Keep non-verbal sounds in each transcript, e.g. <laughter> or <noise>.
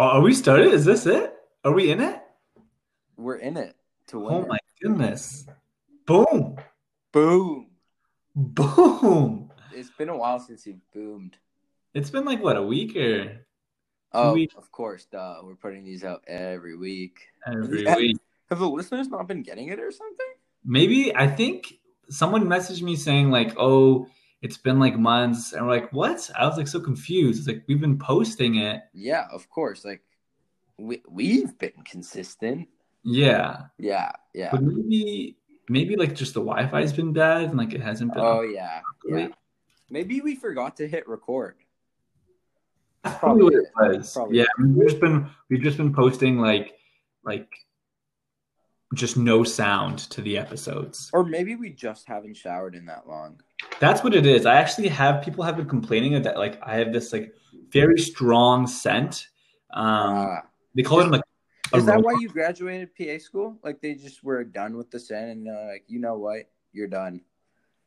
Oh, are we started? Is this it? Are we in it? We're in it to win. Oh my goodness. Boom. Boom. Boom. It's been a while since you boomed. It's been like what, a week or Oh, weeks. of course, duh. We're putting these out every week. every Yeah. week? Have the listeners not been getting it or something? Maybe I think someone messaged me saying like, "Oh, it's been like months," and we're like, "What?" I was like so confused. It's like we've been posting it. Yeah, of course. Like we we've been consistent. Yeah, Yeah, yeah. but maybe maybe like just the Wi-Fi's been bad and like it hasn't been. Oh yeah, yeah. Maybe we forgot to hit record. That's probably what it was. Probably. Yeah, I mean, we've just been we've just been posting like like just no sound to the episodes. Or maybe we just haven't showered in that long. That's what it is. I actually have people have been complaining that like I have this like very strong scent. Um, Ah. they call it like a Is that why you graduated PA school? Like they just were done with the scent and they're like, you know what? You're done.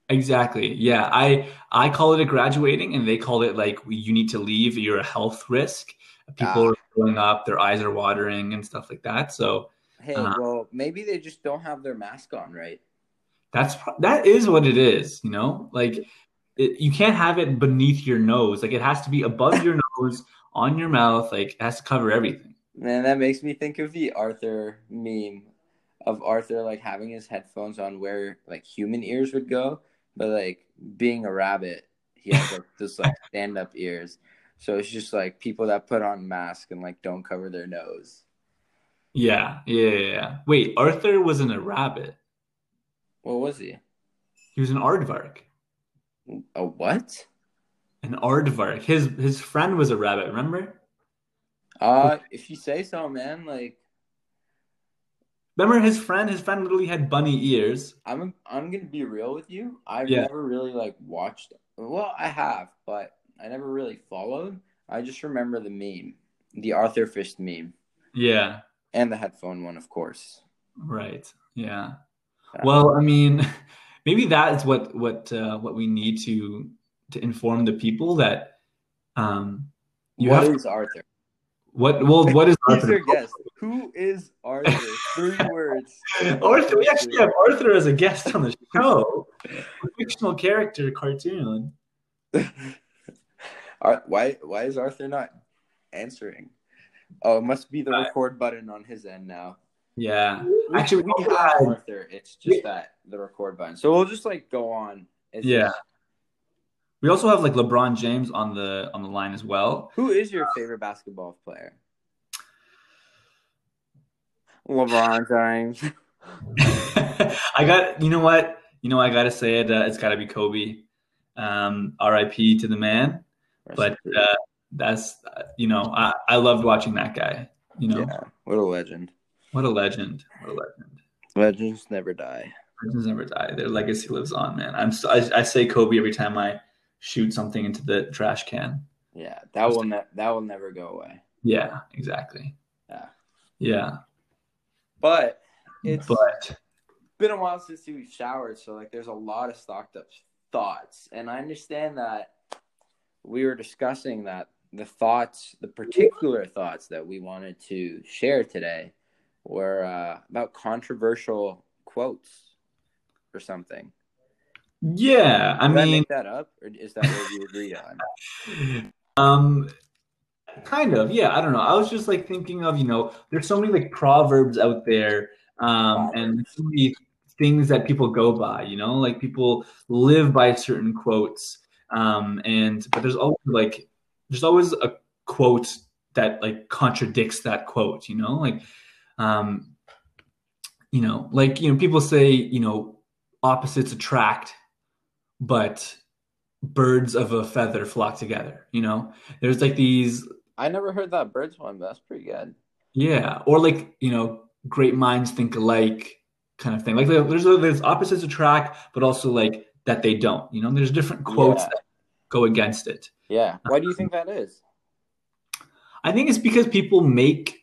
Exactly. Yeah. I I call it a graduating, and they call it like you need to leave. You're a health risk. People Ah. are going up, their eyes are watering, and stuff like that. So Hey, Uh-huh. well, maybe they just don't have their mask on, right? that's that is what it is. You know, like it, you can't have it beneath your nose. Like it has to be above your <laughs> nose, on your mouth. Like it has to cover everything. Man, that makes me think of the Arthur meme of Arthur like having his headphones on where like human ears would go, but like being a rabbit, he has like <laughs> this like stand up ears. So it's just like people that put on masks and like don't cover their nose. Yeah. Yeah. Yeah. yeah. Wait, Arthur wasn't a rabbit. What was he? He was an aardvark. A what? An aardvark. His his friend was a rabbit. Remember? Uh, if you say so, man. Like Remember his friend? His friend literally had bunny ears. I'm I'm gonna be real with you. I've Yeah. never really like watched. Well, I have, but I never really followed. I just remember the meme, the Arthur Fist meme, Yeah. And the headphone one, of course. Right. Yeah. Yeah. Well, I mean, <laughs> maybe that is what what uh, what we need to to inform the people that um you What have is Arthur? what well what is <laughs> Arthur? your guess? Who is Arthur? Three <laughs> words. Arthur, we actually have Arthur as a guest on the show. A fictional character cartoon. Ar- why why is Arthur not answering? Oh, it must be the record button on his end now. Yeah. We- Actually, we we have Arthur. It's just that the record button. So we'll just like go on. It's Yeah. just- We also have like LeBron James on the on the line as well. who is your favorite basketball player? LeBron James. <laughs> <laughs> I got you know what you know I gotta say it. Uh, it's gotta be Kobe. Um, R.I.P. to the man. But uh, that's you know I I loved watching that guy. You know yeah, what a legend. what a legend. What a legend. Legends never die. Legends never die. Their legacy lives on, man. I'm so, I, I say Kobe every time I shoot something into the trash can. Yeah, that will ne- that will never go away. Yeah, exactly. Yeah. Yeah, But it's but been a while since we've showered, so like there's a lot of stocked up thoughts, and I understand that we were discussing that the thoughts, the particular thoughts that we wanted to share today, were uh, about controversial quotes or something. yeah, I Did I mean, make that up, or is that what we agreed on? <laughs> um, kind of. Yeah, I don't know. I was just like thinking of you know, there's so many like proverbs out there, um, and so many things that people go by. You know, like people live by certain quotes, um, and but there's always like there's always a quote that like contradicts that quote. You know, like um, you know, like you know, people say you know opposites attract, but birds of a feather flock together. You know, there's like these I never heard that birds one, but that's pretty good. yeah, or like you know, great minds think alike kind of thing. Like there's there's opposites attract, but also like that they don't. You know, there's different quotes Yeah. that go against it. Yeah. Why do you think um, that is? I think it's because people make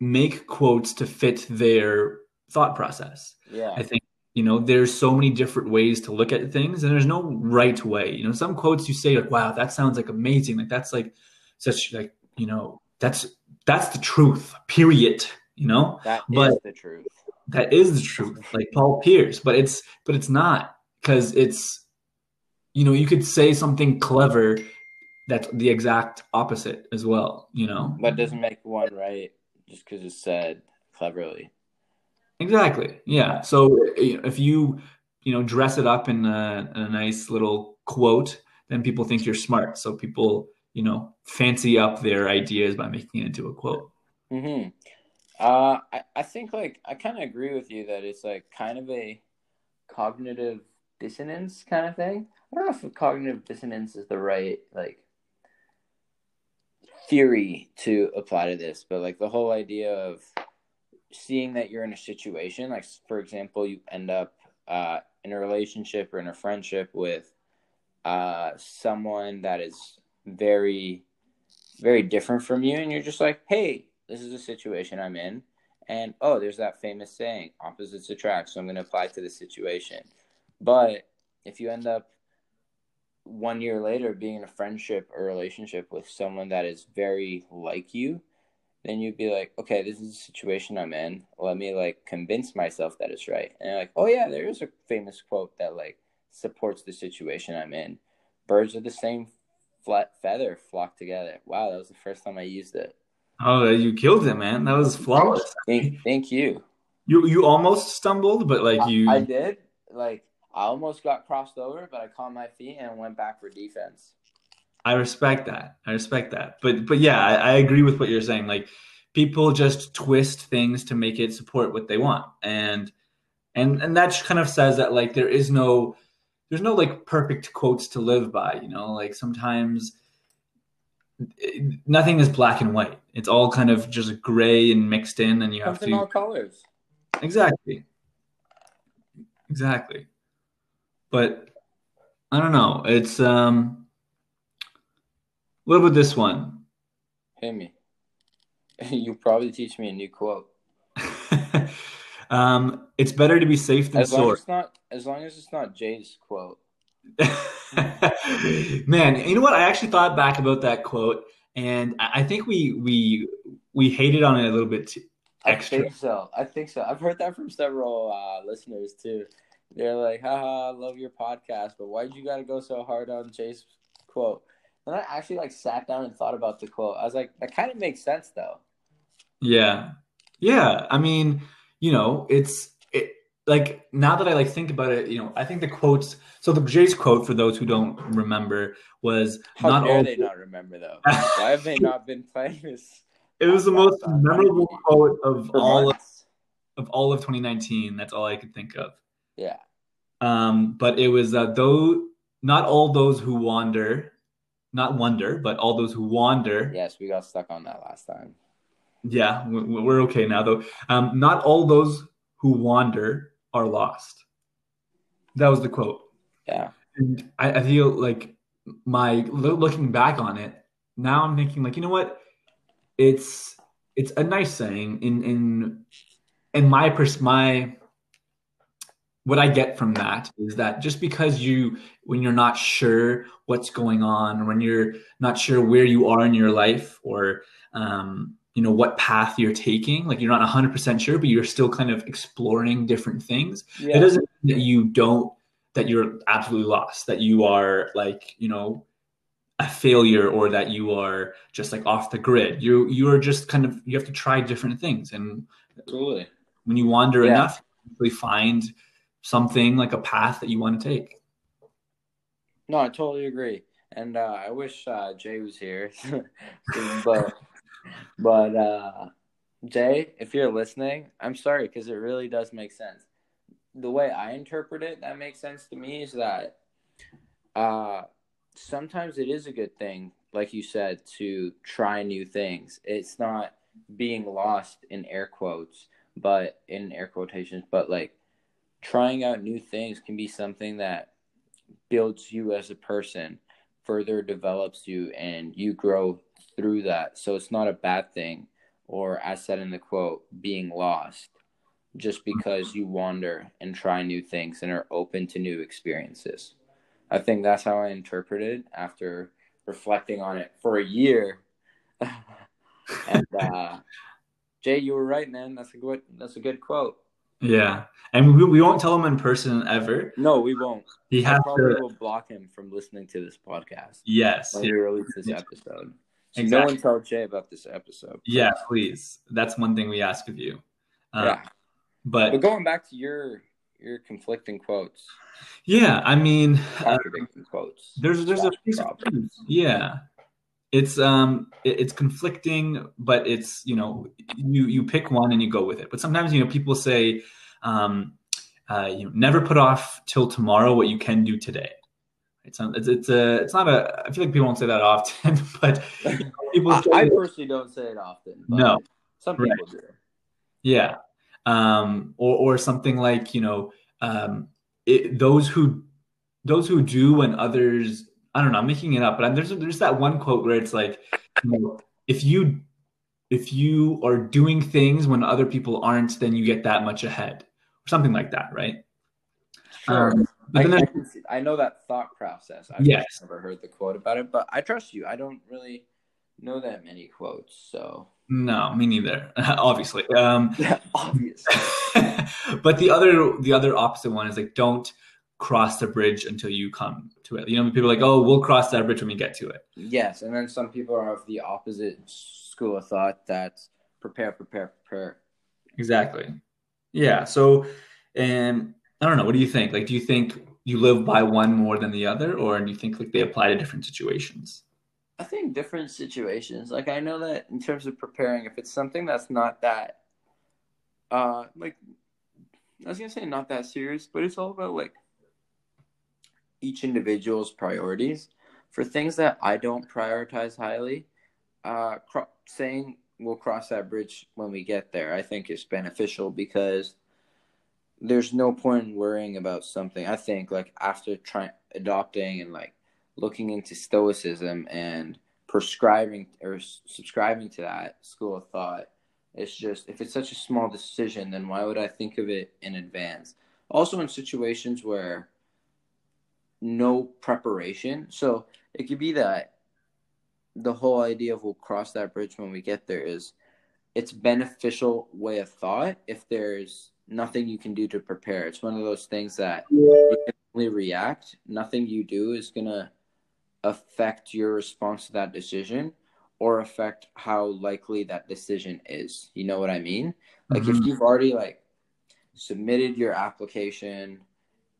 make quotes to fit their thought process. Yeah. I think you know there's so many different ways to look at things, and there's no right way. You know, some quotes you say like, "Wow, that sounds like amazing," like that's like such like you know that's that's the truth. Period. You know. That But- is the truth. that is the truth like paul pierce but it's but it's not because it's you know you could say something clever that's the exact opposite as well you know? But it doesn't make one right just because it's said cleverly. exactly. Yeah. So if you you know dress it up in a, a nice little quote then people think you're smart. So people you know fancy up their ideas by making it into a quote. Hmm Uh, I, I think like I kind of agree with you that it's like kind of a cognitive dissonance kind of thing. I don't know if cognitive dissonance is the right like theory to apply to this, but like the whole idea of seeing that you're in a situation, like for example, you end up uh, in a relationship or in a friendship with uh, someone that is very, very different from you, and you're just like, hey, this is the situation I'm in. And oh, there's that famous saying, opposites attract. So I'm going to apply to the situation. But if you end up one year later being in a friendship or relationship with someone that is very like you, then you'd be like, okay, this is the situation I'm in. Let me like convince myself that it's right. And like, oh yeah, there is a famous quote that like supports the situation I'm in. Birds of the same flat feather flock together. Wow, that was the first time I used it. oh you killed it man that was flawless Thank, thank you. you you almost stumbled but like you I, I did. Like I almost got crossed over, but I caught my feet and went back for defense. I respect that. I respect that. But but yeah, I, I agree with what you're saying. Like people just twist things to make it support what they want, and and and that kind of says that like there is no there's no like perfect quotes to live by. You know, like sometimes it- nothing is black and white. It's all kind of just gray and mixed in, and you have in all to colors. exactly exactly. But I don't know. It's um. What about this one? Hit me. <laughs> You probably teach me a new quote. <laughs> um, it's better to be safe than As long sorry. as not as long as it's not Jay's quote. <laughs> Man, you know what? I actually thought back about that quote, and I think we we we hated on it a little bit too, I think so. I think so. I've heard that from several uh, listeners too. They're like, haha, I love your podcast, but why'd you gotta go so hard on Jay's quote? And I actually like sat down and thought about the quote. I was like, that kind of makes sense though. Yeah, yeah. I mean, you know, it's it like now that I like think about it, you know, I think the quotes. So the Jay's quote for those who don't remember was How not dare all. they not remember though? <laughs> Why have they not been playing this It was the most memorable quote of all of, of all of 2019. That's all I could think of. Yeah. Um, but it was uh, though not all those who wander, not wonder, but all those who wander. Yes, we got stuck on that last time. Yeah, we- we're okay now though. Um, not all those who wander are lost. That was the quote, Yeah. and I, I feel like my looking back on it now, I'm thinking like, you know what? It's it's a nice saying in in in my pers- my what I get from that is that just because you, when you're not sure what's going on, when you're not sure where you are in your life or, um, you know, what path you're taking, like you're not 100% sure, but you're still kind of exploring different things. Yeah. It doesn't mean that you don't, that you're absolutely lost, that you are like, you know, a failure or that you are just like off the grid. You, you are just kind of, you have to try different things. And when you wander Yeah. enough, you find something like a path that you want to take. No, I totally agree. And uh, I wish uh, Jay was here. <laughs> but but uh, Jay, if you're listening, I'm sorry because it really does make sense. The way I interpret it, that makes sense to me is that uh, sometimes it is a good thing, like you said, to try new things. It's not being lost in air quotes, but in air quotations, but like trying out new things can be something that builds you as a person, further develops you, and you grow through that. So it's not a bad thing, or as said in the quote, being lost just because you wander and try new things and are open to new experiences. I think that's how I interpreted after reflecting on it for a year. <laughs> and uh, Jay, you were right, man. That's a good. That's a good quote. Yeah, and we, we won't tell him in person ever. No, we won't. He has probably to. will block him from listening to this podcast Yes. when yeah. we release this episode. So no one tell Jay about this episode. Yeah, please. That's one thing we ask of you. Uh, yeah. But But going back to your your conflicting quotes, yeah, I mean, uh, quotes. there's there's a slash piece of yeah. It's um it- it's conflicting, but it's you know you you pick one and you go with it. But sometimes you know people say, um, uh, you know, never put off till tomorrow what you can do today. It's it's it's a it's not a. I feel like people don't say that often, <laughs> but you <laughs> know, people. I, I personally don't say it often. No. some Right. people do. Yeah. Um, or, or something like, you know, um, it, those who, those who do when others, I don't know, I'm making it up, but there's, there's that one quote where it's like, you know, if you, if you are doing things when other people aren't, then you get that much ahead or something like that. Right. Sure. Um, but I, then I, I know that thought process. I've Yes. never heard the quote about it, but I trust you. I don't really know that many quotes, so no, me neither, <laughs> obviously. Um, <laughs> obvious. <laughs> but the other the other opposite one is like don't cross the bridge until you come to it. You know, people are like, oh, we'll cross that bridge when we get to it. Yes, and then some people are of the opposite school of thought that prepare, prepare, prepare. Exactly. Yeah. So, and I don't know. What do you think? Like, do you think you live by one more than the other, or do you think like they apply to different situations? I think different situations. Like I know that in terms of preparing, if it's something that's not that, uh, like I was gonna say not that serious, but it's all about like each individual's priorities. For things that I don't prioritize highly, uh, cro- saying we'll cross that bridge when we get there, I think is beneficial because there's no point in worrying about something. I think like after trying adopting and like looking into stoicism and prescribing or subscribing to that school of thought it's just if it's such a small decision then why would i think of it in advance also in situations where no preparation so it could be that the whole idea of we'll cross that bridge when we get there is it's beneficial way of thought if there's nothing you can do to prepare it's one of those things that you can only react nothing you do is gonna affect your response to that decision or affect how likely that decision is. You know what I mean? Like if Mhm. you've already like submitted your application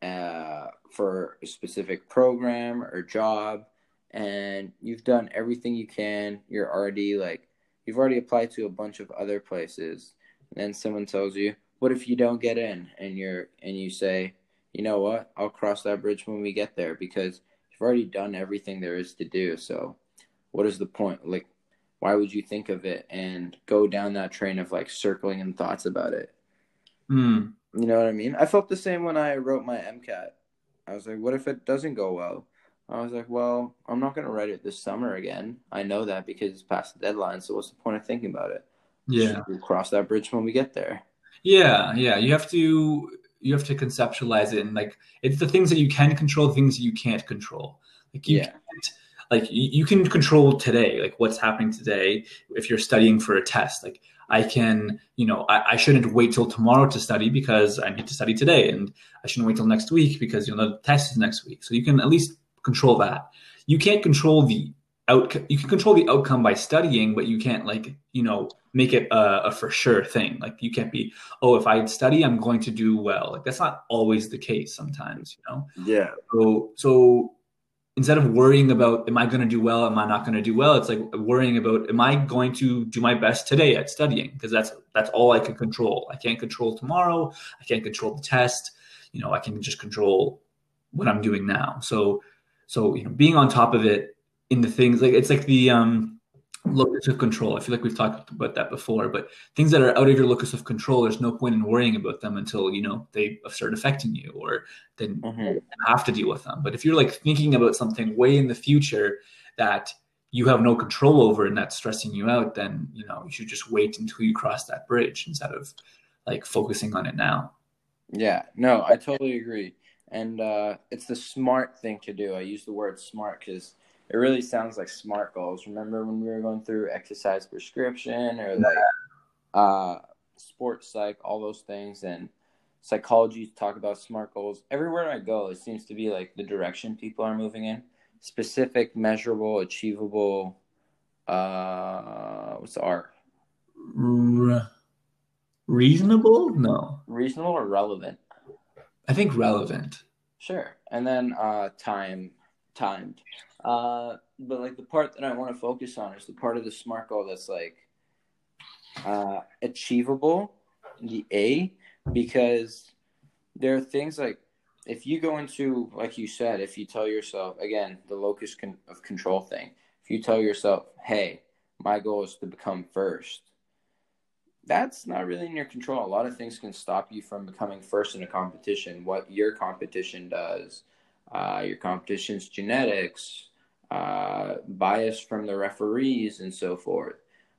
uh, for a specific program or job and you've done everything you can, you're already like you've already applied to a bunch of other places. And then someone tells you, "What if you don't get in?" and you're and you say, "You know what? I'll cross that bridge when we get there because you've already done everything there is to do. So, what is the point? Like, why would you think of it and go down that train of like circling and thoughts about it? Mm. You know what I mean? I felt the same when I wrote my MCAT. I was like, what if it doesn't go well? I was like, well, I'm not going to write it this summer again. I know that because it's past the deadline. So, what's the point of thinking about it? Yeah. We'll cross that bridge when we get there. Yeah. Yeah. You have to you have to conceptualize it and like it's the things that you can control, the things that you can't control. Like you Yeah. can't like you, you can control today, like what's happening today. If you're studying for a test, like I can, you know, I, I shouldn't wait till tomorrow to study because I need to study today, and I shouldn't wait till next week because you know the test is next week. So you can at least control that. You can't control the outcome. You can control the outcome by studying, but you can't like you know make it a, a for sure thing. Like you can't be, oh, if I study, I'm going to do well. Like that's not always the case. Sometimes, you know. Yeah. So so instead of worrying about am I going to do well, am I not going to do well, it's like worrying about am I going to do my best today at studying because that's that's all I can control. I can't control tomorrow. I can't control the test. You know, I can just control what I'm doing now. So so you know, being on top of it in the things like it's like the um locus of control. I feel like we've talked about that before, but things that are out of your locus of control, there's no point in worrying about them until you know they start affecting you, or then hmm have to deal with them. But if you're like thinking about something way in the future that you have no control over and that's stressing you out, then you know you should just wait until you cross that bridge instead of like focusing on it now. Yeah, no, I totally agree. And uh, it's the smart thing to do. I use the word smart because it really sounds like smart goals. Remember when we were going through exercise prescription or like uh, sports psych, all those things, and psychology talk about smart goals. Everywhere I go, it seems to be like the direction people are moving in specific, measurable, achievable. Uh, what's the R? Re- reasonable? No. Reasonable or relevant? I think relevant. Sure. And then uh, time, timed. Uh, but like the part that I want to focus on is the part of the SMART goal that's like uh, achievable, the A, because there are things like if you go into, like you said, if you tell yourself, again, the locus con- of control thing, if you tell yourself, hey, my goal is to become first, that's not really in your control. A lot of things can stop you from becoming first in a competition. What your competition does, uh, your competition's genetics, uh, bias from the referees, and so forth.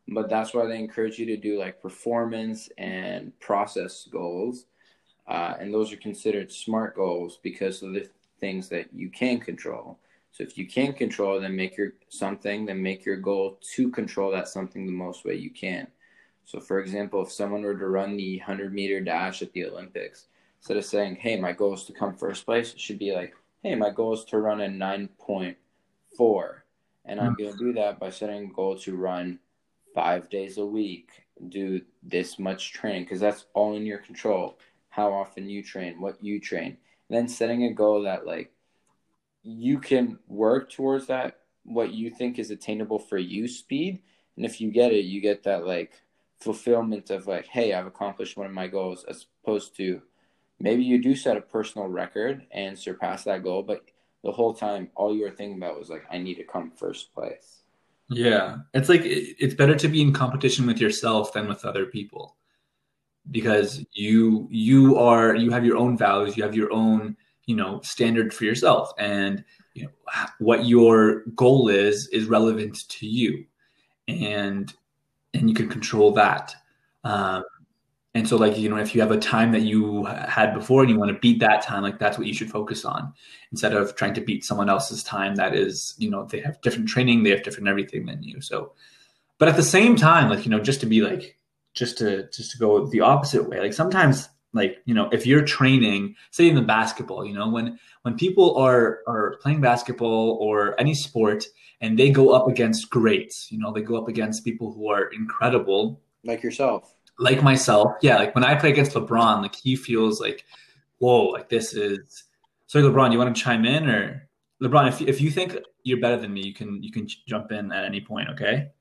But that's why they encourage you to do like performance and process goals. Uh, and those are considered smart goals because of the things that you can control. So if you can control, then make your something, then make your goal to control that something the most way you can. So, for example, if someone were to run the 100 meter dash at the Olympics, instead of saying, hey, my goal is to come first place, it should be like, hey, my goal is to run a 9.4. And I'm hmm. going to do that by setting a goal to run five days a week, do this much training, because that's all in your control. How often you train, what you train. And then setting a goal that, like, you can work towards that, what you think is attainable for you speed. And if you get it, you get that, like, fulfillment of like, hey, I've accomplished one of my goals, as opposed to maybe you do set a personal record and surpass that goal, but the whole time all you were thinking about was like, I need to come first place. Yeah, it's like it's better to be in competition with yourself than with other people because you you are you have your own values, you have your own you know standard for yourself, and you know what your goal is is relevant to you, and and you can control that. Um, and so, like, you know, if you have a time that you had before and you want to beat that time, like, that's what you should focus on instead of trying to beat someone else's time that is, you know, they have different training, they have different everything than you. So, but at the same time, like, you know, just to be like, just to, just to go the opposite way, like, sometimes, like, you know, if you're training, say in the basketball, you know, when, when people are, are playing basketball or any sport and they go up against greats, you know, they go up against people who are incredible. Like yourself like myself, yeah, like when I play against LeBron, like he feels like, whoa, like this is. Sorry, LeBron, you want to chime in or LeBron? If if you think you're better than me, you can you can jump in at any point. Okay.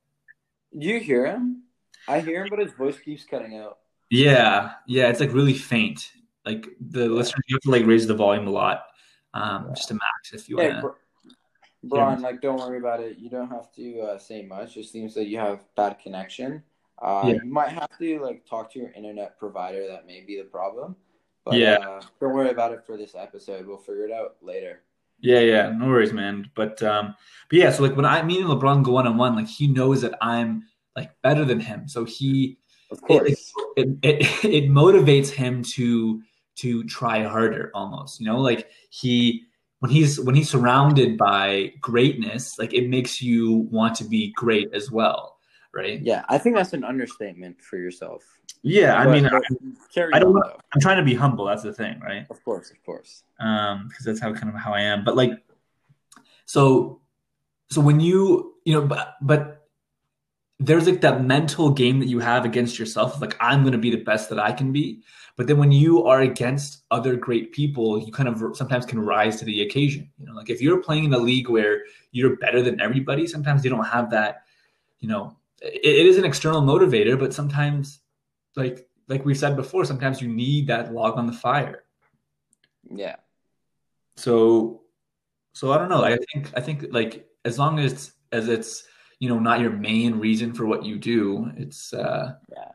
Do you hear him? I hear him, but his voice keeps cutting out. Yeah, yeah, it's like really faint. Like the listeners, you have to like raise the volume a lot, um, yeah. just to max if you want. Hey, Brian, like, don't worry about it. You don't have to uh, say much. It seems that you have bad connection. Uh, yeah. You might have to like talk to your internet provider. That may be the problem. But yeah, uh, don't worry about it for this episode. We'll figure it out later. Yeah, yeah, no worries, man. But um, but yeah, so like when I mean LeBron go one on one, like he knows that I'm like better than him, so he of course it, it, it, it motivates him to to try harder almost. You know, like he when he's when he's surrounded by greatness, like it makes you want to be great as well right? Yeah, I think that's an understatement for yourself. Yeah, I mean, I, I don't. On, I'm trying to be humble. That's the thing, right? Of course, of course. Um, because that's how kind of how I am. But like, so, so when you, you know, but but there's like that mental game that you have against yourself, like I'm going to be the best that I can be. But then when you are against other great people, you kind of sometimes can rise to the occasion. You know, like if you're playing in a league where you're better than everybody, sometimes you don't have that, you know, it, it is an external motivator, but sometimes, like like we've said before, sometimes you need that log on the fire. Yeah. So, so I don't know. I think I think like as long as as it's you know not your main reason for what you do, it's uh yeah.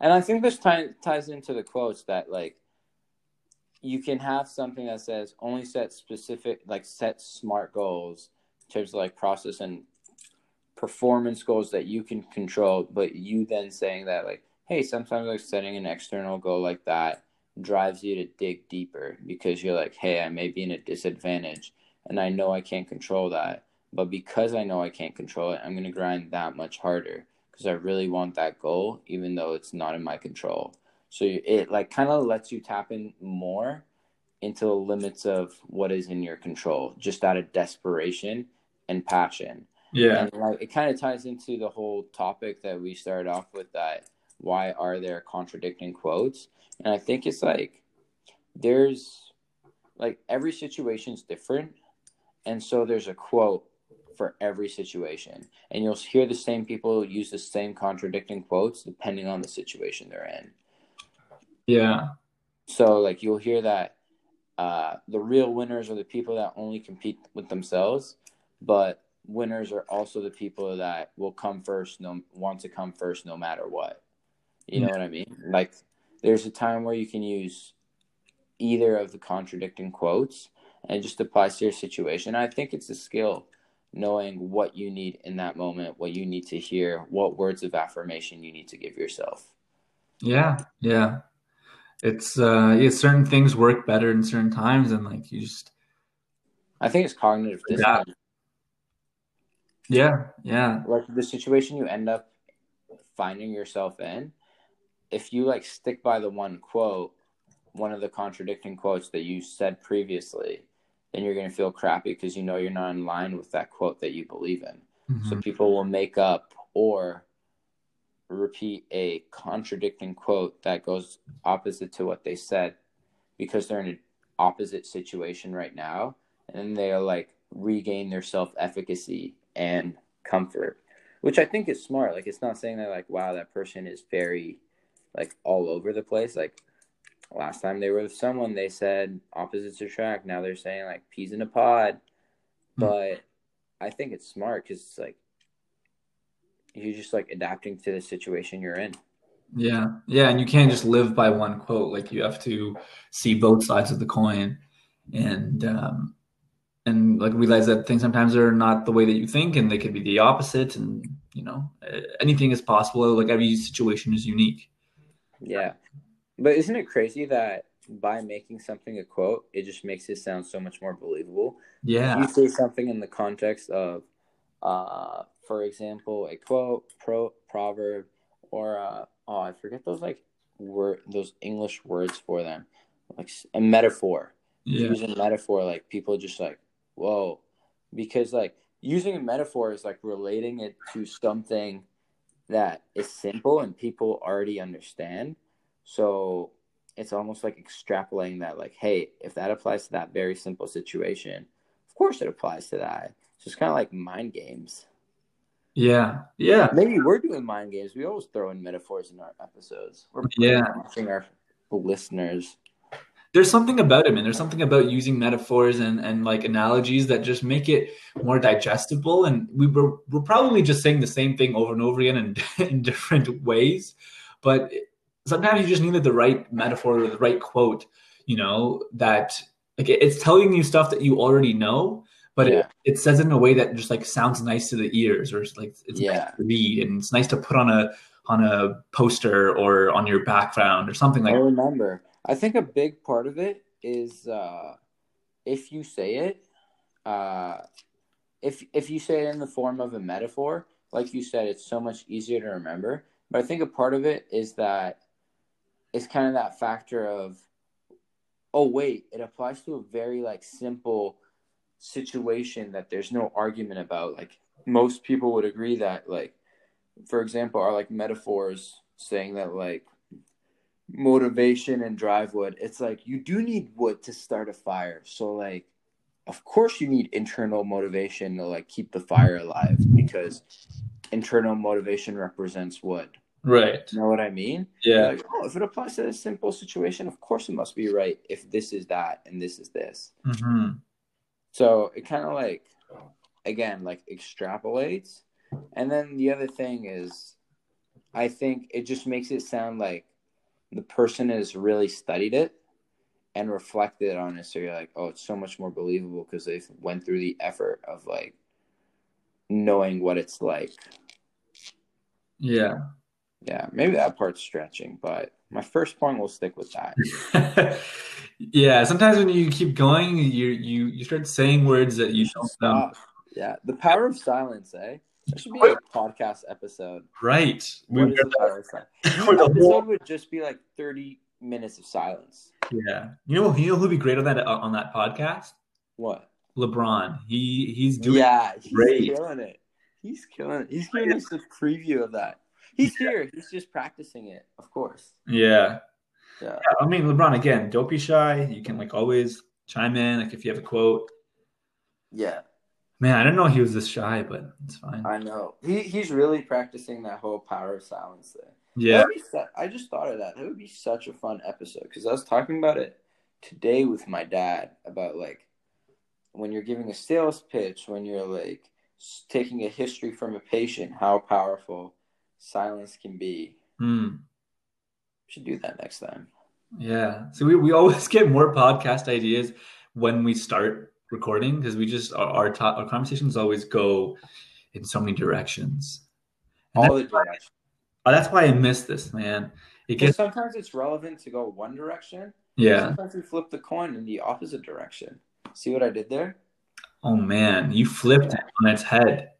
And I think this ties ties into the quotes that like you can have something that says only set specific like set smart goals in terms of like process and performance goals that you can control, but you then saying that like, hey, sometimes like setting an external goal like that drives you to dig deeper because you're like, hey, I may be in a disadvantage and I know I can't control that, But because I know I can't control it, I'm going to grind that much harder because I really want that goal, even though it's not in my control. So it like kind of lets you tap in more into the limits of what is in your control, just out of desperation and passion. Yeah. And like it kind of ties into the whole topic that we started off with that why are there contradicting quotes? And I think it's like there's like every situation's different. And so there's a quote for every situation. And you'll hear the same people use the same contradicting quotes depending on the situation they're in. Yeah. So like you'll hear that uh, the real winners are the people that only compete with themselves, but winners are also the people that will come first, no want to come first no matter what. You know yeah. what I mean? Like there's a time where you can use either of the contradicting quotes and just applies to your situation. I think it's a skill knowing what you need in that moment, what you need to hear, what words of affirmation you need to give yourself. Yeah, yeah. It's uh yeah, certain things work better in certain times and like you just I think it's cognitive dissonance. Yeah, yeah. Like the situation you end up finding yourself in, if you like stick by the one quote, one of the contradicting quotes that you said previously, then you're going to feel crappy because you know you're not in line with that quote that you believe in. Mm-hmm. So people will make up or repeat a contradicting quote that goes opposite to what they said because they're in an opposite situation right now and then they'll like regain their self efficacy and comfort which i think is smart like it's not saying that like wow that person is very like all over the place like last time they were with someone, they said opposites attract. Now they're saying like peas in a pod. Hmm. But I think it's smart because it's like you're just like adapting to the situation you're in. Yeah. Yeah. And you can't just live by one quote. Like you have to see both sides of the coin and, um, and like realize that things sometimes are not the way that you think and they could be the opposite and you know anything is possible like every situation is unique yeah but isn't it crazy that by making something a quote, it just makes it sound so much more believable? Yeah. If you say something in the context of, uh, for example, a quote, pro, proverb, or uh, oh, I forget those like word those English words for them, like a metaphor. Yeah. Using metaphor, like people just like, whoa, because like using a metaphor is like relating it to something that is simple and people already understand so it's almost like extrapolating that, like, hey, if that applies to that very simple situation, of course it applies to that. It's just kind of like mind games. Yeah, yeah. Maybe we're doing mind games. We always throw in metaphors in our episodes. We're yeah, watching our listeners. There's something about it, man. There's something about using metaphors and, and like analogies that just make it more digestible. And we were we're probably just saying the same thing over and over again in, <laughs> in different ways, but sometimes you just needed the right metaphor or the right quote, you know, that like it's telling you stuff that you already know, but yeah. it, it says it in a way that just like sounds nice to the ears or it's like it's yeah. nice to read and it's nice to put on a on a poster or on your background or something like I remember. I think a big part of it is uh if you say it, uh if if you say it in the form of a metaphor, like you said, it's so much easier to remember. But I think a part of it is that it's kind of that factor of oh wait it applies to a very like simple situation that there's no argument about like most people would agree that like for example are like metaphors saying that like motivation and drive wood it's like you do need wood to start a fire so like of course you need internal motivation to like keep the fire alive because internal motivation represents wood Right. You know what I mean? Yeah. Like, oh, if it applies to a simple situation, of course it must be right if this is that and this is this. Mm-hmm. So it kind of like, again, like extrapolates. And then the other thing is, I think it just makes it sound like the person has really studied it and reflected on it. So you're like, oh, it's so much more believable because they went through the effort of like knowing what it's like. Yeah. Yeah, maybe that part's stretching, but my first point will stick with that. <laughs> yeah, sometimes when you keep going, you you you start saying words that you, don't stop. Yeah, the power of silence, eh? That should be a podcast episode. Right. What We- is the power of silence? the The whole- episode would just be like 30 minutes of silence. yeah. You know, you know who'd be great on that on that podcast? What? LeBron. He he's doing yeah, he's great. killing it. He's killing it. He's giving us a preview of that. He's here. He's just practicing it, of course. Yeah. Yeah. Yeah, I mean, LeBron again, don't be shy. You can like always chime in, like if you have a quote. Yeah, Man, I didn't know he was this shy, but it's fine. I know. He he's really practicing that whole power of silence thing. Yeah, su- I just thought of that. That would be such a fun episode because I was talking about it today with my dad about like when you're giving a sales pitch, when you're like taking a history from a patient, how powerful silence can be. Hmm. We should do that next time. yeah. So we, we always <laughs> get more podcast ideas when we start recording because we just our our, to- our conversations always go in so many directions. And All that's, the directions. oh, that's why I miss this, man. It Because gets sometimes it's relevant to go one direction. yeah. Sometimes we flip the coin in the opposite direction. See what I did there? Oh man, you flipped it on its head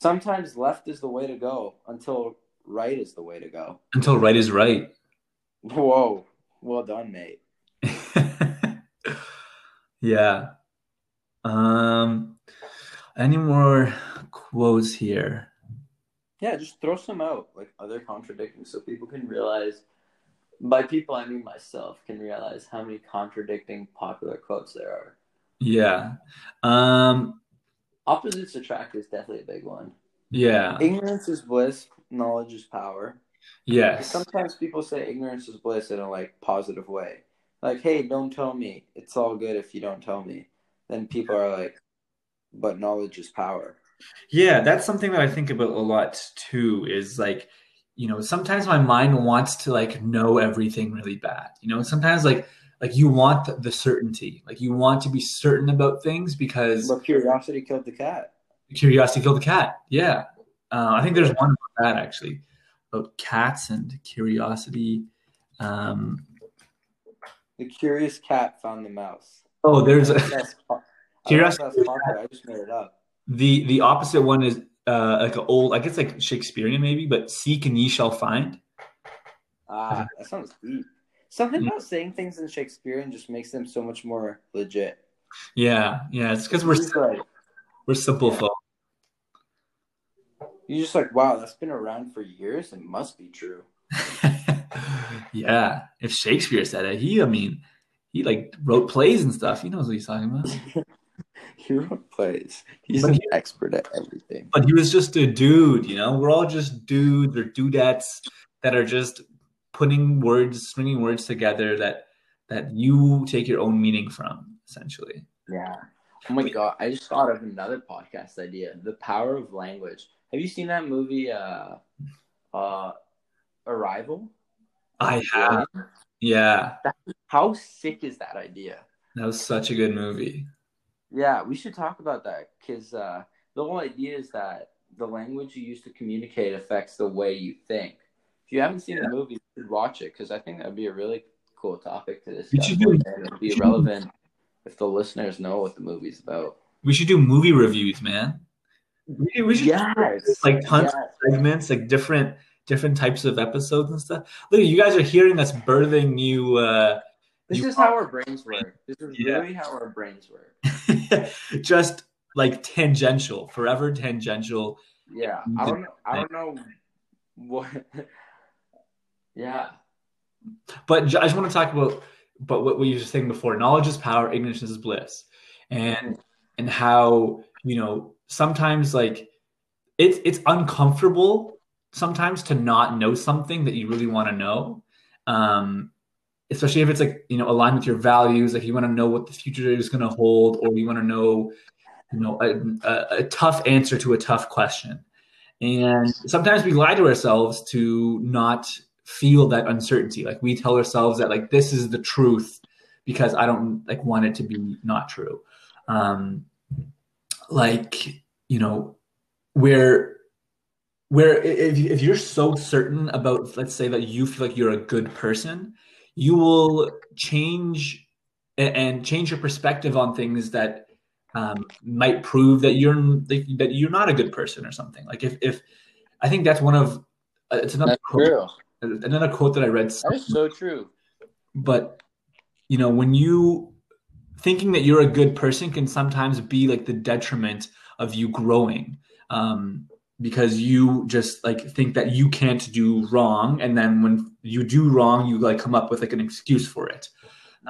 Sometimes left is the way to go until right is the way to go. until right is right. Whoa. Well done, mate. <laughs> yeah. Um any more quotes here? Yeah, just throw some out, like other contradicting, so people can realize. By people, I mean myself, can realize how many contradicting popular quotes there are. Yeah. Um Opposites attract is definitely a big one. yeah. Ignorance is bliss, knowledge is power. Yes. Sometimes people say ignorance is bliss in a like positive way. Like, hey, don't tell me. It's all good if you don't tell me. Then people are like, but knowledge is power. Yeah, that's something that I think about a lot too is like, you know, sometimes my mind wants to like know everything really bad. You know, sometimes like like you want the, certainty. Like you want to be certain about things because But curiosity killed the cat. curiosity killed the cat. Yeah. Uh, I think there's one about that actually about cats and curiosity. Um, The curious cat found the mouse. Oh, there's a, Curiosity- don't know if that's popular. <laughs> I just made it up. the the opposite one is uh, like an old, I guess like Shakespearean maybe, but seek and ye shall find. Ah, that sounds deep. Something about saying things in Shakespearean just makes them so much more legit. Yeah, yeah. It's because we're like, we're simple folk. you're just like, wow, that's been around for years. It must be true. <laughs> yeah, if Shakespeare said it, he, I mean, he like wrote plays and stuff. He knows what he's talking about. <laughs> He wrote plays. He's But an he- expert at everything. But he was just a dude, you know. We're all just dudes or dudettes that are just putting words, stringing words together that that you take your own meaning from, essentially. Yeah. Oh my god, I just thought of another podcast idea. The power of language. Have you seen that movie uh uh Arrival? I have, yeah. How sick is that idea? That was such a good movie. Yeah, we should talk about that because uh, the whole idea is that the language you use to communicate affects the way you think. If you haven't seen the movie, you should watch it because I think that'd be a really cool topic to discuss. should do- and it'd be relevant if the listeners know what the movie's about. We should do movie reviews, man. We, we should Yes, like tons yes. of segments, like different different types of episodes and stuff. Look, you guys are hearing us birthing new. Uh, This You- is how our brains work. This is Yeah. really how our brains work. <laughs> just like tangential, forever tangential. Yeah, I don't know. I don't know what. <laughs> yeah, But I just want to talk about, but what, what you were saying before: knowledge is power, ignorance is bliss, and and how you know sometimes like it's it's uncomfortable sometimes to not know something that you really want to know. Um, especially if it's like you know aligned with your values like you want to know what the future is going to hold or you want to know you know a, a, a tough answer to a tough question and sometimes we lie to ourselves to not feel that uncertainty like we tell ourselves that like this is the truth because i don't like want it to be not true um like you know where where if, if you're so certain about let's say that you feel like you're a good person you will change and change your perspective on things that um, might prove that you're that you're not a good person or something. Like if if I think that's one of uh, it's another That's quote, true. another quote that I read. That is so true. But you know, when you thinking that you're a good person can sometimes be like the detriment of you growing. Um, because you just like think that you can't do wrong and then when you do wrong you like come up with like an excuse for it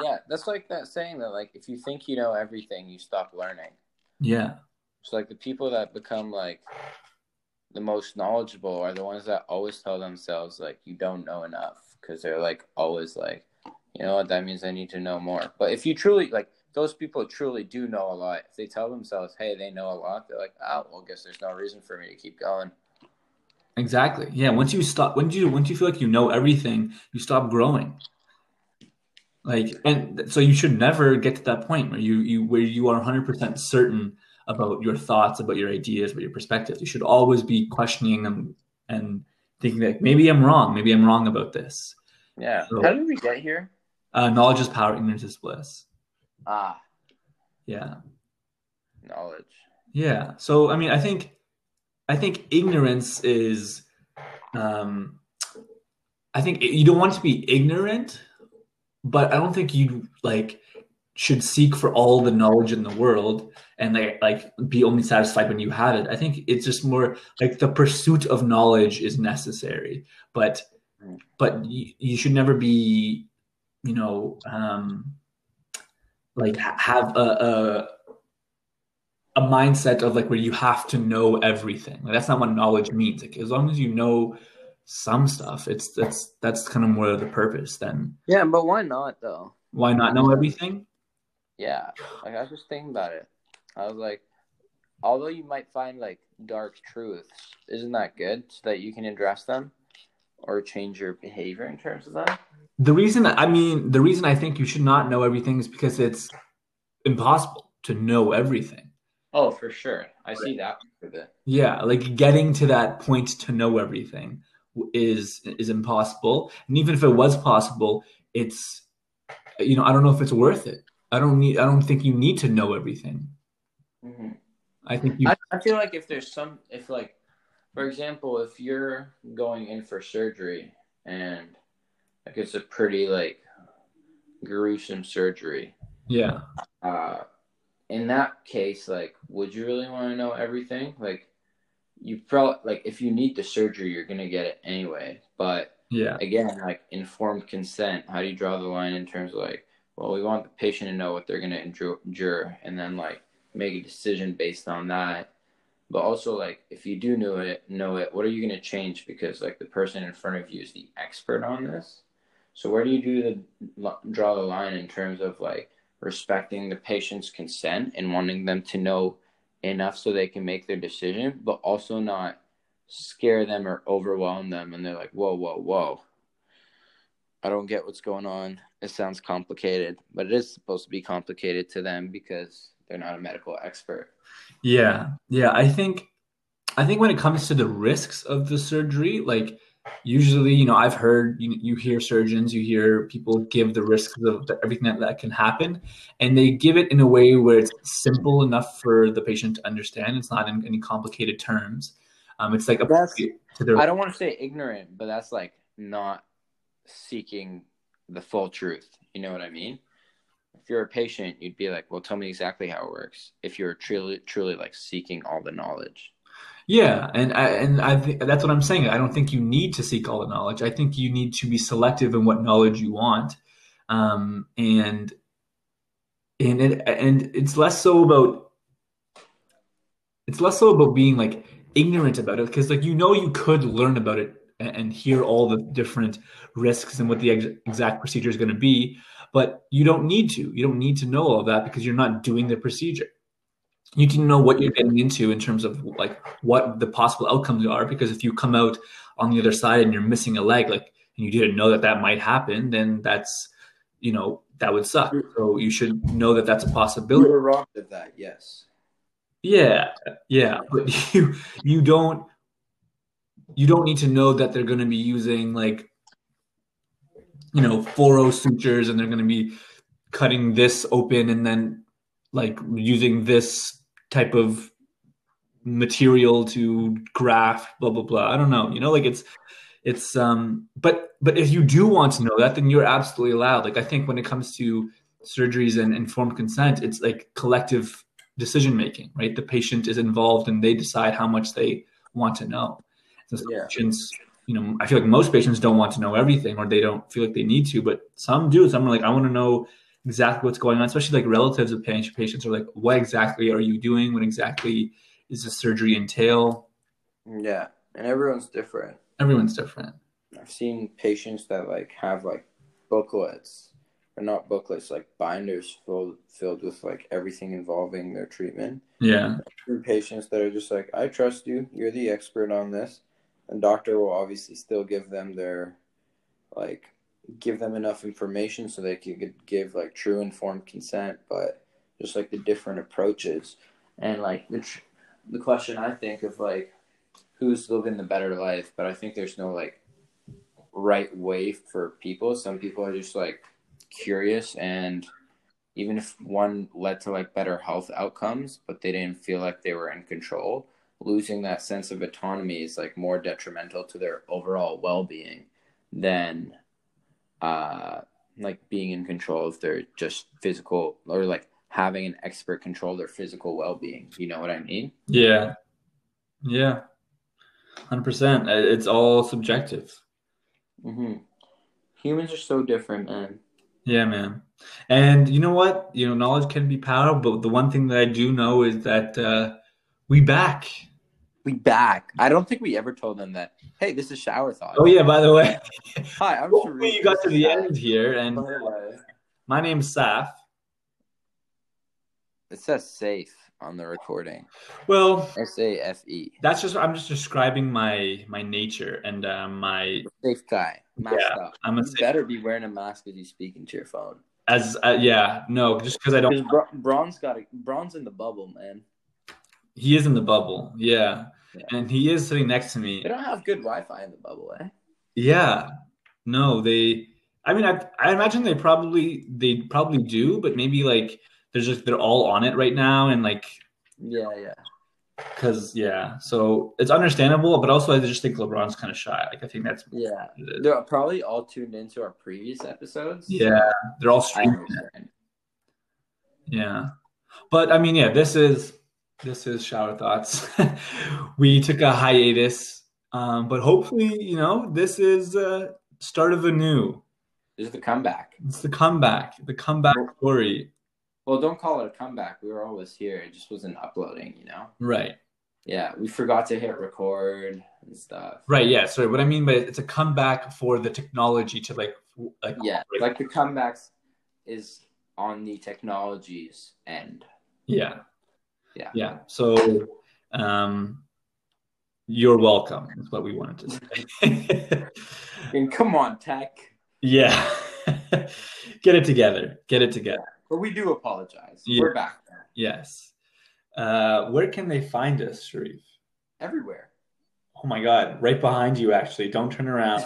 Yeah, that's like that saying that like if you think you know everything, you stop learning. yeah So like the people that become like the most knowledgeable are the ones that always tell themselves like you don't know enough because they're like always like you know what that means I need to know more. But if you truly like those people truly do know a lot. If they tell themselves, "Hey, they know a lot," they're like, "Oh, well, guess there's no reason for me to keep going." exactly yeah once you stop once you once you feel like you know everything you stop growing like and so you should never get to that point where you you where you are 100% certain about your thoughts about your ideas about your perspectives you should always be questioning them and thinking that maybe i'm wrong maybe i'm wrong about this Yeah. So- How did we get here? uh, knowledge is power ignorance is bliss Ah, yeah knowledge. Yeah. So I mean, I think I think ignorance is um I think you don't want to be ignorant, but I don't think you like should seek for all the knowledge in the world and like like be only satisfied when you have it. I think it's just more like the pursuit of knowledge is necessary, but but you, you should never be, you know, um like have a, a a mindset of like where you have to know everything. Like, that's not what knowledge means. Like as long as you know some stuff, it's that's that's kind of more of the purpose. Then Yeah, but why not though? why not know everything? Yeah, like I was just thinking about it. I was like, although you might find like dark truths, isn't that good so that you can address them or change your behavior in terms of that? The reason I mean the reason I think you should not know everything is because it's impossible to know everything. Oh, for sure. I see that. Yeah, like getting to that point to know everything is is impossible. And even if it was possible, it's you know, I don't know if it's worth it. I don't need I don't think you need to know everything. Mm-hmm. I think you I, I feel like if there's some, if like, for example, if you're going in for surgery and like it's a pretty like gruesome surgery, yeah. uh, in that case, like, would you really want to know everything? Like, you probably like if you need the surgery, you're gonna get it anyway. But Yeah. again, like informed consent, how do you draw the line in terms of like, well, we want the patient to know what they're gonna endure, endure and then like make a decision based on that. But also, like, if you do know it, know it, what are you gonna change? Because like the person in front of you is the expert on this. So where do you do the draw the line in terms of like respecting the patient's consent and wanting them to know enough so they can make their decision, but also not scare them or overwhelm them and they're like, whoa, whoa, whoa. I don't get what's going on. It sounds complicated, but it is supposed to be complicated to them because they're not a medical expert. Yeah. Yeah. I think I think when it comes to the risks of the surgery, like usually, you know, I've heard you, you hear surgeons, you hear people give the risks of the, everything that, that can happen, and they give it in a way where it's simple enough for the patient to understand. It's not in any complicated terms. Um, it's like That's- appropriate to their I don't want to say ignorant, but that's like not seeking the full truth. You know what I mean? If you're a patient, you'd be like, "Well, tell me exactly how it works." If you're truly, truly like seeking all the knowledge. Yeah, and I, and I think that's what I'm saying. I don't think you need to seek all the knowledge. I think you need to be selective in what knowledge you want, um, and and it and it's less so about it's less so about being like ignorant about it because like you know you could learn about it and, and hear all the different risks and what the ex- exact procedure is going to be, but you don't need to. You don't need to know all of that because you're not doing the procedure you need to know what you're getting into in terms of like what the possible outcomes are because if you come out on the other side and you're missing a leg like and you didn't know that that might happen then that's you know that would suck so you should know that that's a possibility You're wrong with that. Yes. yeah yeah but <laughs> you you don't you don't need to know that they're going to be using like you know fluoro sutures and they're going to be cutting this open and then like using this type of material to graft blah blah blah. I don't know you know like it's it's um but but if you do want to know that then you're absolutely allowed. Like i think when it comes to surgeries and informed consent it's like collective decision making right? The patient is involved and they decide how much they want to know. So Yeah. patients you know i feel like most patients don't want to know everything or they don't feel like they need to but some do. Some are like i want to know exactly what's going on especially like relatives of patient patients are like what exactly are you doing? What exactly is the surgery entail? Yeah, and everyone's different. everyone's different. I've seen patients that like have like booklets, or not booklets, like binders filled filled with like everything involving their treatment. yeah. Patients that are just like, I trust you, you're the expert on this, and doctor will obviously still give them their like give them enough information so they can give like true informed consent, but just like the different approaches and like the tr- the question I think of like who's living the better life, but I think there's no like right way for people. Some people are just like curious and even if one led to like better health outcomes, but they didn't feel like they were in control, losing that sense of autonomy is like more detrimental to their overall well-being than uh like being in control of their just physical or like having an expert control their physical well-being. You know what I mean? yeah yeah 100% it's all subjective hmm Humans are so different, man. Yeah, man. And you know what? You know, knowledge can be power, but the one thing that I do know is that uh, we back. We back. I don't think we ever told them that. Hey, this is shower thought. Oh yeah, by the way, <laughs> Hi, I'm hopefully Sharif. you got to the end here, and my name's Saif. It says safe on the recording. Well, S A F E. that's just I'm just describing my my nature and uh, my Safe guy. Masked Yeah, up. I'm a You better be wearing a mask as you speak into your phone. as uh, yeah no just because I don't. Bron's got a Bron's in the bubble, man. He is in the bubble, yeah, Yeah. and he is sitting next to me. They don't have good Wi-Fi in the bubble, eh? Yeah. No, they I mean I I imagine they probably they probably do, but maybe like there's just they're all on it right now and like Yeah, yeah. cuz yeah. So it's understandable, but also I just think LeBron's kind of shy. Like I think that's Yeah. what it is. They're probably all tuned into our previous episodes. Yeah, they're all streaming. Yeah. But I mean, yeah, this is this is shower thoughts. <laughs> we took a hiatus, um, but hopefully, you know, this is uh start of a new. This is the comeback. It's the comeback, the comeback story. Well, don't call it a comeback. We were always here. It just wasn't uploading, you know? Right. Yeah, we forgot to hit record and stuff. Right. Yeah. Sorry. What I mean by it's a comeback for the technology to like, like Yeah, like the comebacks is on the technology's end. yeah, Yeah. yeah. So, um, you're welcome. Is what we wanted to say. <laughs> And come on, tech. yeah. <laughs> Get it together. Get it together. But we do apologize. Yeah. We're back there. Yes. Uh, where can they find us, Sharif? everywhere. Oh my God! Right behind you, actually. Don't turn around.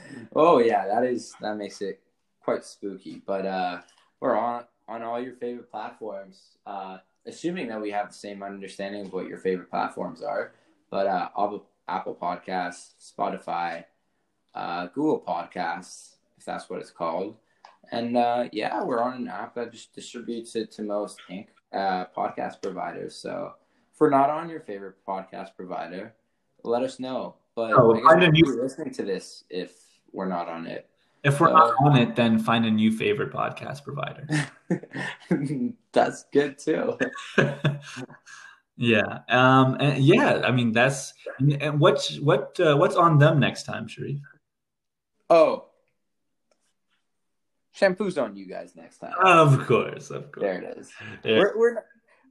<laughs> oh yeah, that is that makes it quite spooky. But uh, we're on on all your favorite platforms. Uh, assuming that we have the same understanding of what your favorite platforms are. But uh, Apple, Apple Podcasts, Spotify, uh, Google Podcasts, if that's what it's called. And uh, yeah, we're on an app that just distributes it to most Inc. Uh, podcast providers. So if we're not on your favorite podcast provider, let us know. But Oh, I guess find a new- you're listening to this if we're not on it. If we're not on it, then find a new favorite podcast provider. <laughs> That's good too. <laughs> yeah. Um. And yeah. I mean, that's and what's what uh, what's on them next time, Sharif? Oh, shampoo's on you guys next time. Of course, of course. there it is. Yeah. We're we're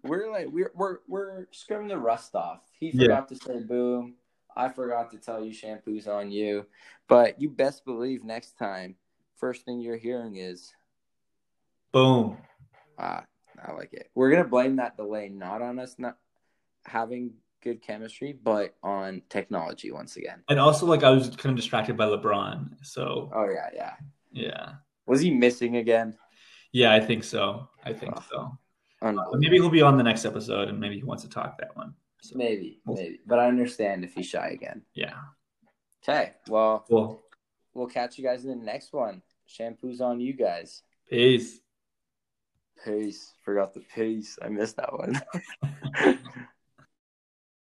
we're like we're we're we're scrubbing the rust off. He Yeah. forgot to say boom. I forgot to tell you shampoo's on you. But you best believe next time, first thing you're hearing is Boom. ah, I like it. We're gonna blame that delay not on us not having good chemistry, but on technology once again. And also, like, I was kind of distracted by LeBron. So Oh yeah, yeah. yeah, Was he missing again? yeah, I think so. I think Oh. so. Maybe he'll be on the next episode, and maybe he wants to talk that one. So maybe, maybe. But I understand if he's shy again. yeah, Okay, well, cool. we'll catch you guys in the next one. Shampoo's on you guys. Peace. Peace. Forgot the peace. I missed that one. <laughs>